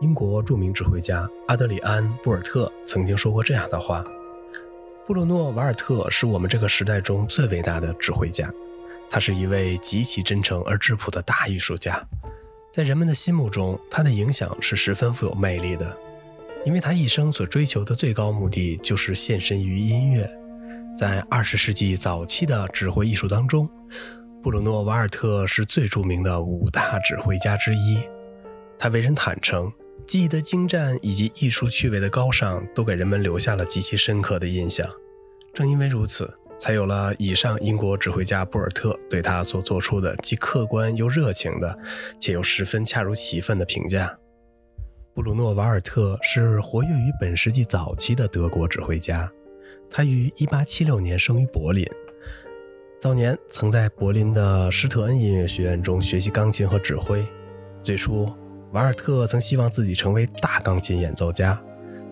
英国著名指挥家阿德里安·布尔特曾经说过这样的话：“布鲁诺·瓦尔特是我们这个时代中最伟大的指挥家，他是一位极其真诚而质朴的大艺术家。在人们的心目中，他的影响是十分富有魅力的，因为他一生所追求的最高目的就是献身于音乐。在二十世纪早期的指挥艺术当中，布鲁诺·瓦尔特是最著名的五大指挥家之一。他为人坦诚。”技艺的精湛以及艺术趣味的高尚，都给人们留下了极其深刻的印象。正因为如此，才有了以上英国指挥家布尔特对他所做出的既客观又热情的，且又十分恰如其分的评价。布鲁诺·瓦尔特是活跃于本世纪早期的德国指挥家，他于1876年生于柏林，早年曾在柏林的施特恩音乐学院中学习钢琴和指挥，最初。瓦尔特曾希望自己成为大钢琴演奏家，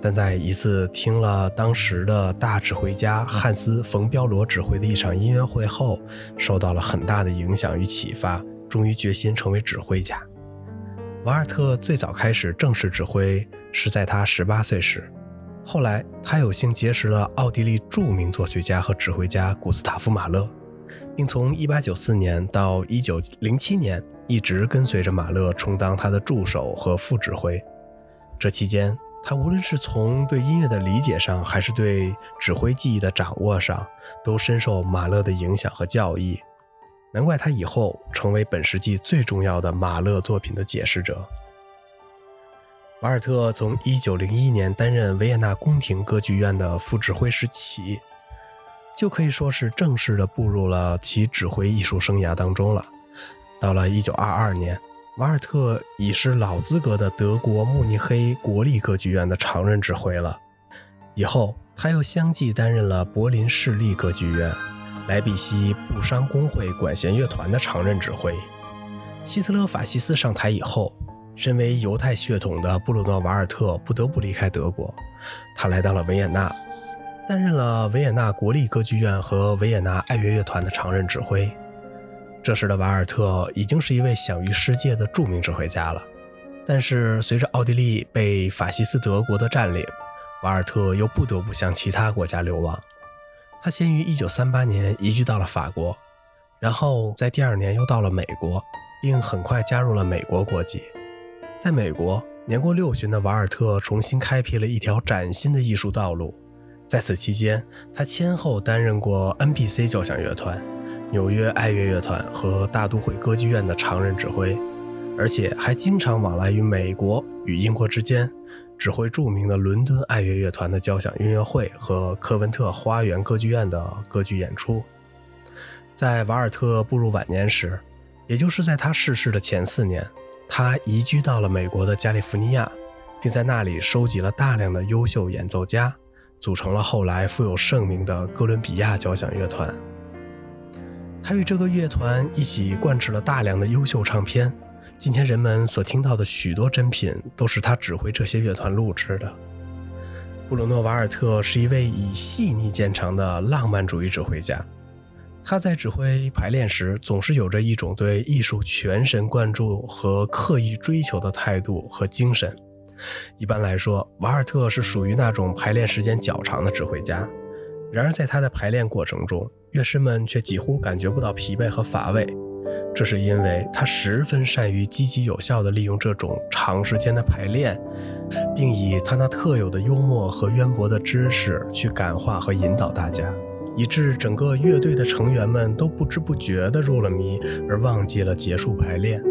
但在一次听了当时的大指挥家汉斯·冯·彪罗指挥的一场音乐会后，受到了很大的影响与启发，终于决心成为指挥家。瓦尔特最早开始正式指挥是在他十八岁时，后来他有幸结识了奥地利著名作曲家和指挥家古斯塔夫·马勒，并从1894年到1907年。一直跟随着马勒充当他的助手和副指挥。这期间，他无论是从对音乐的理解上，还是对指挥技艺的掌握上，都深受马勒的影响和教益。难怪他以后成为本世纪最重要的马勒作品的解释者。瓦尔特从1901年担任维也纳宫廷歌剧院的副指挥时起，就可以说是正式的步入了其指挥艺术生涯当中了。到了1922年，瓦尔特已是老资格的德国慕尼黑国立歌剧院的常任指挥了。以后，他又相继担任了柏林市立歌剧院、莱比锡布商工会管弦乐团的常任指挥。希特勒法西斯上台以后，身为犹太血统的布鲁诺·瓦尔特不得不离开德国，他来到了维也纳，担任了维也纳国立歌剧院和维也纳爱乐乐团的常任指挥。这时的瓦尔特已经是一位享誉世界的著名指挥家了，但是随着奥地利被法西斯德国的占领，瓦尔特又不得不向其他国家流亡。他先于1938年移居到了法国，然后在第二年又到了美国，并很快加入了美国国籍。在美国，年过六旬的瓦尔特重新开辟了一条崭新的艺术道路。在此期间，他先后担任过 NBC 交响乐团。纽约爱乐乐团和大都会歌剧院的常任指挥，而且还经常往来于美国与英国之间，指挥著名的伦敦爱乐乐团的交响音乐会和科文特花园歌剧院的歌剧演出。在瓦尔特步入晚年时，也就是在他逝世的前四年，他移居到了美国的加利福尼亚，并在那里收集了大量的优秀演奏家，组成了后来富有盛名的哥伦比亚交响乐团。他与这个乐团一起灌制了大量的优秀唱片，今天人们所听到的许多珍品都是他指挥这些乐团录制的。布鲁诺·瓦尔特是一位以细腻见长的浪漫主义指挥家，他在指挥排练时总是有着一种对艺术全神贯注和刻意追求的态度和精神。一般来说，瓦尔特是属于那种排练时间较长的指挥家，然而在他的排练过程中，乐师们却几乎感觉不到疲惫和乏味，这是因为他十分善于积极有效地利用这种长时间的排练，并以他那特有的幽默和渊博的知识去感化和引导大家，以致整个乐队的成员们都不知不觉地入了迷，而忘记了结束排练。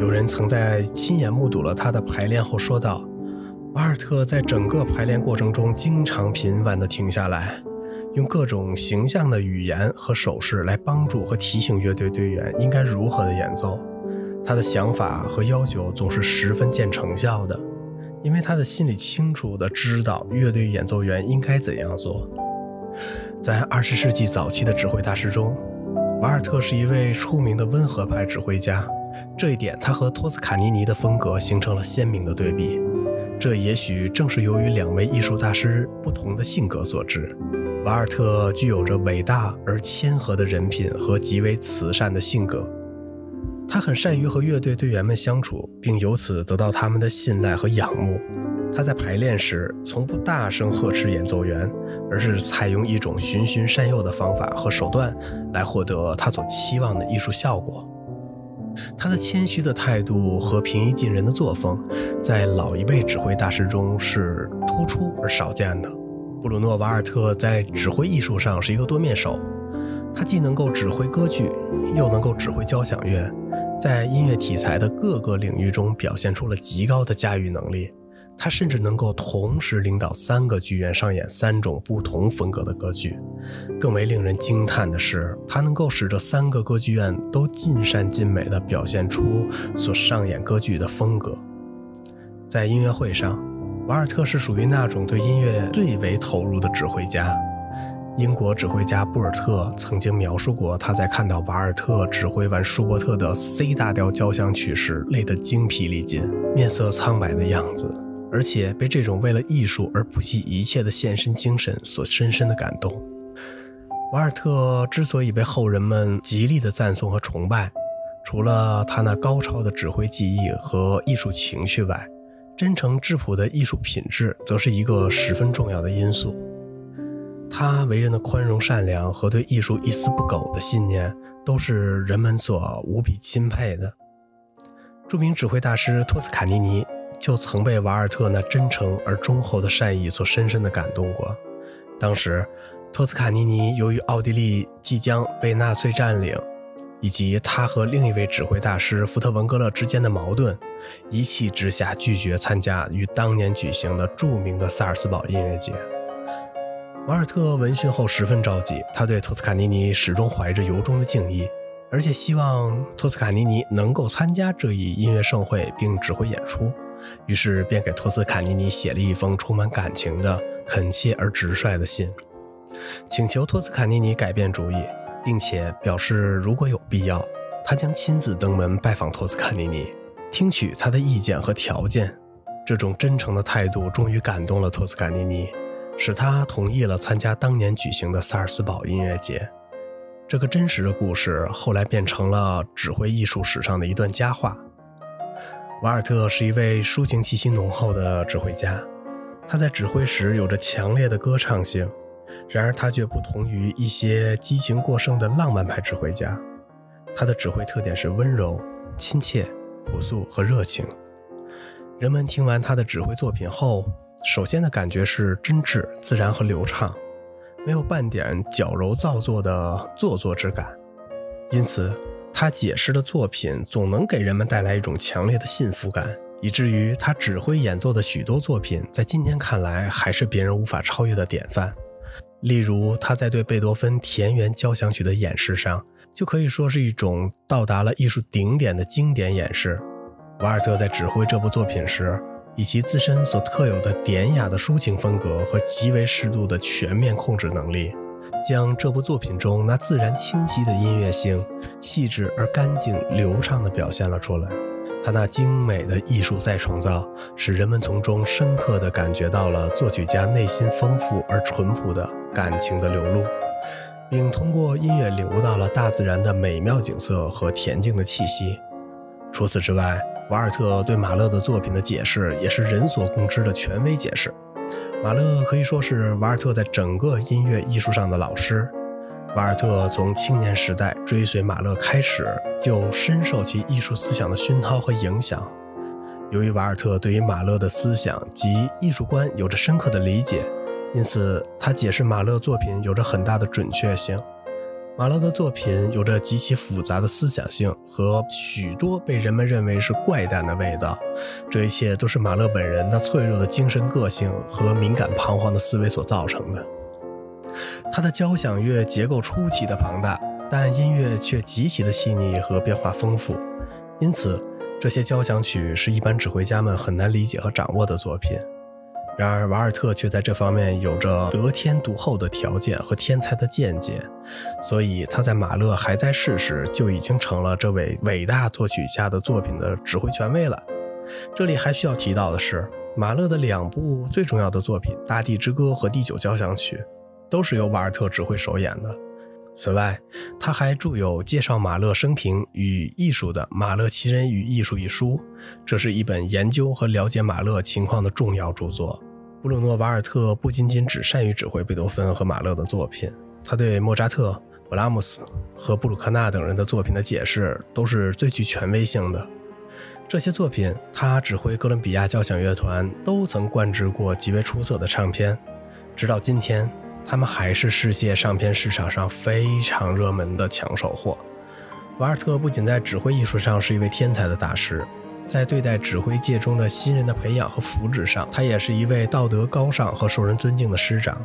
有人曾在亲眼目睹了他的排练后说道：“瓦尔特在整个排练过程中经常频繁地停下来。”用各种形象的语言和手势来帮助和提醒乐队队员应该如何的演奏。他的想法和要求总是十分见成效的，因为他的心里清楚地知道乐队演奏员应该怎样做。在二十世纪早期的指挥大师中，瓦尔特是一位出名的温和派指挥家，这一点他和托斯卡尼尼的风格形成了鲜明的对比。这也许正是由于两位艺术大师不同的性格所致。瓦尔特具有着伟大而谦和的人品和极为慈善的性格，他很善于和乐队队员们相处，并由此得到他们的信赖和仰慕。他在排练时从不大声呵斥演奏员，而是采用一种循循善诱的方法和手段来获得他所期望的艺术效果。他的谦虚的态度和平易近人的作风，在老一辈指挥大师中是突出而少见的。布鲁诺·瓦尔特在指挥艺术上是一个多面手，他既能够指挥歌剧，又能够指挥交响乐，在音乐题材的各个领域中表现出了极高的驾驭能力。他甚至能够同时领导三个剧院上演三种不同风格的歌剧。更为令人惊叹的是，他能够使这三个歌剧院都尽善尽美地表现出所上演歌剧的风格。在音乐会上，瓦尔特是属于那种对音乐最为投入的指挥家。英国指挥家布尔特曾经描述过他在看到瓦尔特指挥完舒伯特的 C 大调交响曲时累得精疲力尽、面色苍白的样子。而且被这种为了艺术而不惜一切的献身精神所深深的感动。瓦尔特之所以被后人们极力的赞颂和崇拜，除了他那高超的指挥技艺和艺术情绪外，真诚质朴的艺术品质则是一个十分重要的因素。他为人的宽容善良和对艺术一丝不苟的信念，都是人们所无比钦佩的。著名指挥大师托斯卡尼尼。就曾被瓦尔特那真诚而忠厚的善意所深深地感动过。当时，托斯卡尼尼由于奥地利即将被纳粹占领，以及他和另一位指挥大师福特文格勒之间的矛盾，一气之下拒绝参加于当年举行的著名的萨尔斯堡音乐节。瓦尔特闻讯后十分着急，他对托斯卡尼尼始终怀着由衷的敬意，而且希望托斯卡尼尼能够参加这一音乐盛会并指挥演出。于是便给托斯卡尼尼写了一封充满感情的、恳切而直率的信，请求托斯卡尼尼改变主意，并且表示如果有必要，他将亲自登门拜访托斯卡尼尼，听取他的意见和条件。这种真诚的态度终于感动了托斯卡尼尼，使他同意了参加当年举行的萨尔斯堡音乐节。这个真实的故事后来变成了指挥艺术史上的一段佳话。瓦尔特是一位抒情气息浓厚的指挥家，他在指挥时有着强烈的歌唱性，然而他却不同于一些激情过剩的浪漫派指挥家。他的指挥特点是温柔、亲切、朴素和热情。人们听完他的指挥作品后，首先的感觉是真挚、自然和流畅，没有半点矫揉造作的做作之感。因此。他解释的作品总能给人们带来一种强烈的幸福感，以至于他指挥演奏的许多作品在今天看来还是别人无法超越的典范。例如，他在对贝多芬《田园交响曲》的演示上，就可以说是一种到达了艺术顶点的经典演示。瓦尔特在指挥这部作品时，以其自身所特有的典雅的抒情风格和极为适度的全面控制能力。将这部作品中那自然清晰的音乐性，细致而干净流畅地表现了出来。他那精美的艺术再创造，使人们从中深刻地感觉到了作曲家内心丰富而淳朴的感情的流露，并通过音乐领悟到了大自然的美妙景色和恬静的气息。除此之外，瓦尔特对马勒的作品的解释也是人所共知的权威解释。马勒可以说是瓦尔特在整个音乐艺术上的老师。瓦尔特从青年时代追随马勒开始，就深受其艺术思想的熏陶和影响。由于瓦尔特对于马勒的思想及艺术观有着深刻的理解，因此他解释马勒作品有着很大的准确性。马勒的作品有着极其复杂的思想性和许多被人们认为是怪诞的味道，这一切都是马勒本人那脆弱的精神个性和敏感彷徨的思维所造成的。他的交响乐结构出奇的庞大，但音乐却极其的细腻和变化丰富，因此这些交响曲是一般指挥家们很难理解和掌握的作品。然而，瓦尔特却在这方面有着得天独厚的条件和天才的见解，所以他在马勒还在世时就已经成了这位伟大作曲家的作品的指挥权威了。这里还需要提到的是，马勒的两部最重要的作品《大地之歌》和《第九交响曲》都是由瓦尔特指挥首演的。此外，他还著有介绍马勒生平与艺术的《马勒奇人与艺术》一书，这是一本研究和了解马勒情况的重要著作。布鲁诺·瓦尔特不仅仅只善于指挥贝多芬和马勒的作品，他对莫扎特、勃拉姆斯和布鲁克纳等人的作品的解释都是最具权威性的。这些作品，他指挥哥伦比亚交响乐团都曾灌制过极为出色的唱片，直到今天。他们还是世界唱片市场上非常热门的抢手货。瓦尔特不仅在指挥艺术上是一位天才的大师，在对待指挥界中的新人的培养和扶植上，他也是一位道德高尚和受人尊敬的师长。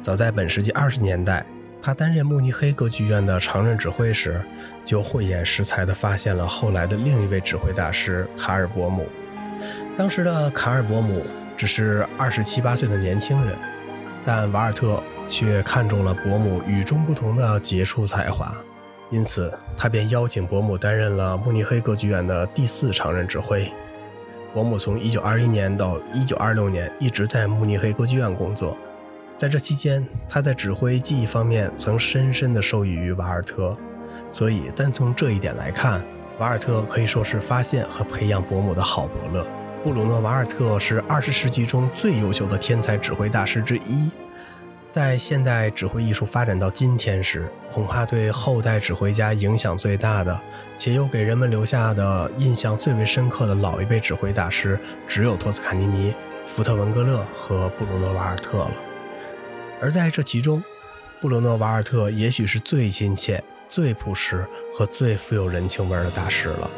早在本世纪二十年代，他担任慕尼黑歌剧院的常任指挥时，就慧眼识才地发现了后来的另一位指挥大师卡尔伯姆。当时的卡尔伯姆只是二十七八岁的年轻人。但瓦尔特却看中了伯母与众不同的杰出才华，因此他便邀请伯母担任了慕尼黑歌剧院的第四常任指挥。伯母从1921年到1926年一直在慕尼黑歌剧院工作，在这期间，他在指挥技艺方面曾深深地受益于瓦尔特，所以单从这一点来看，瓦尔特可以说是发现和培养伯母的好伯乐。布鲁诺·瓦尔特是二十世纪中最优秀的天才指挥大师之一。在现代指挥艺术发展到今天时，恐怕对后代指挥家影响最大的，且又给人们留下的印象最为深刻的老一辈指挥大师，只有托斯卡尼尼、福特文格勒和布鲁诺·瓦尔特了。而在这其中，布鲁诺·瓦尔特也许是最亲切、最朴实和最富有人情味的大师了。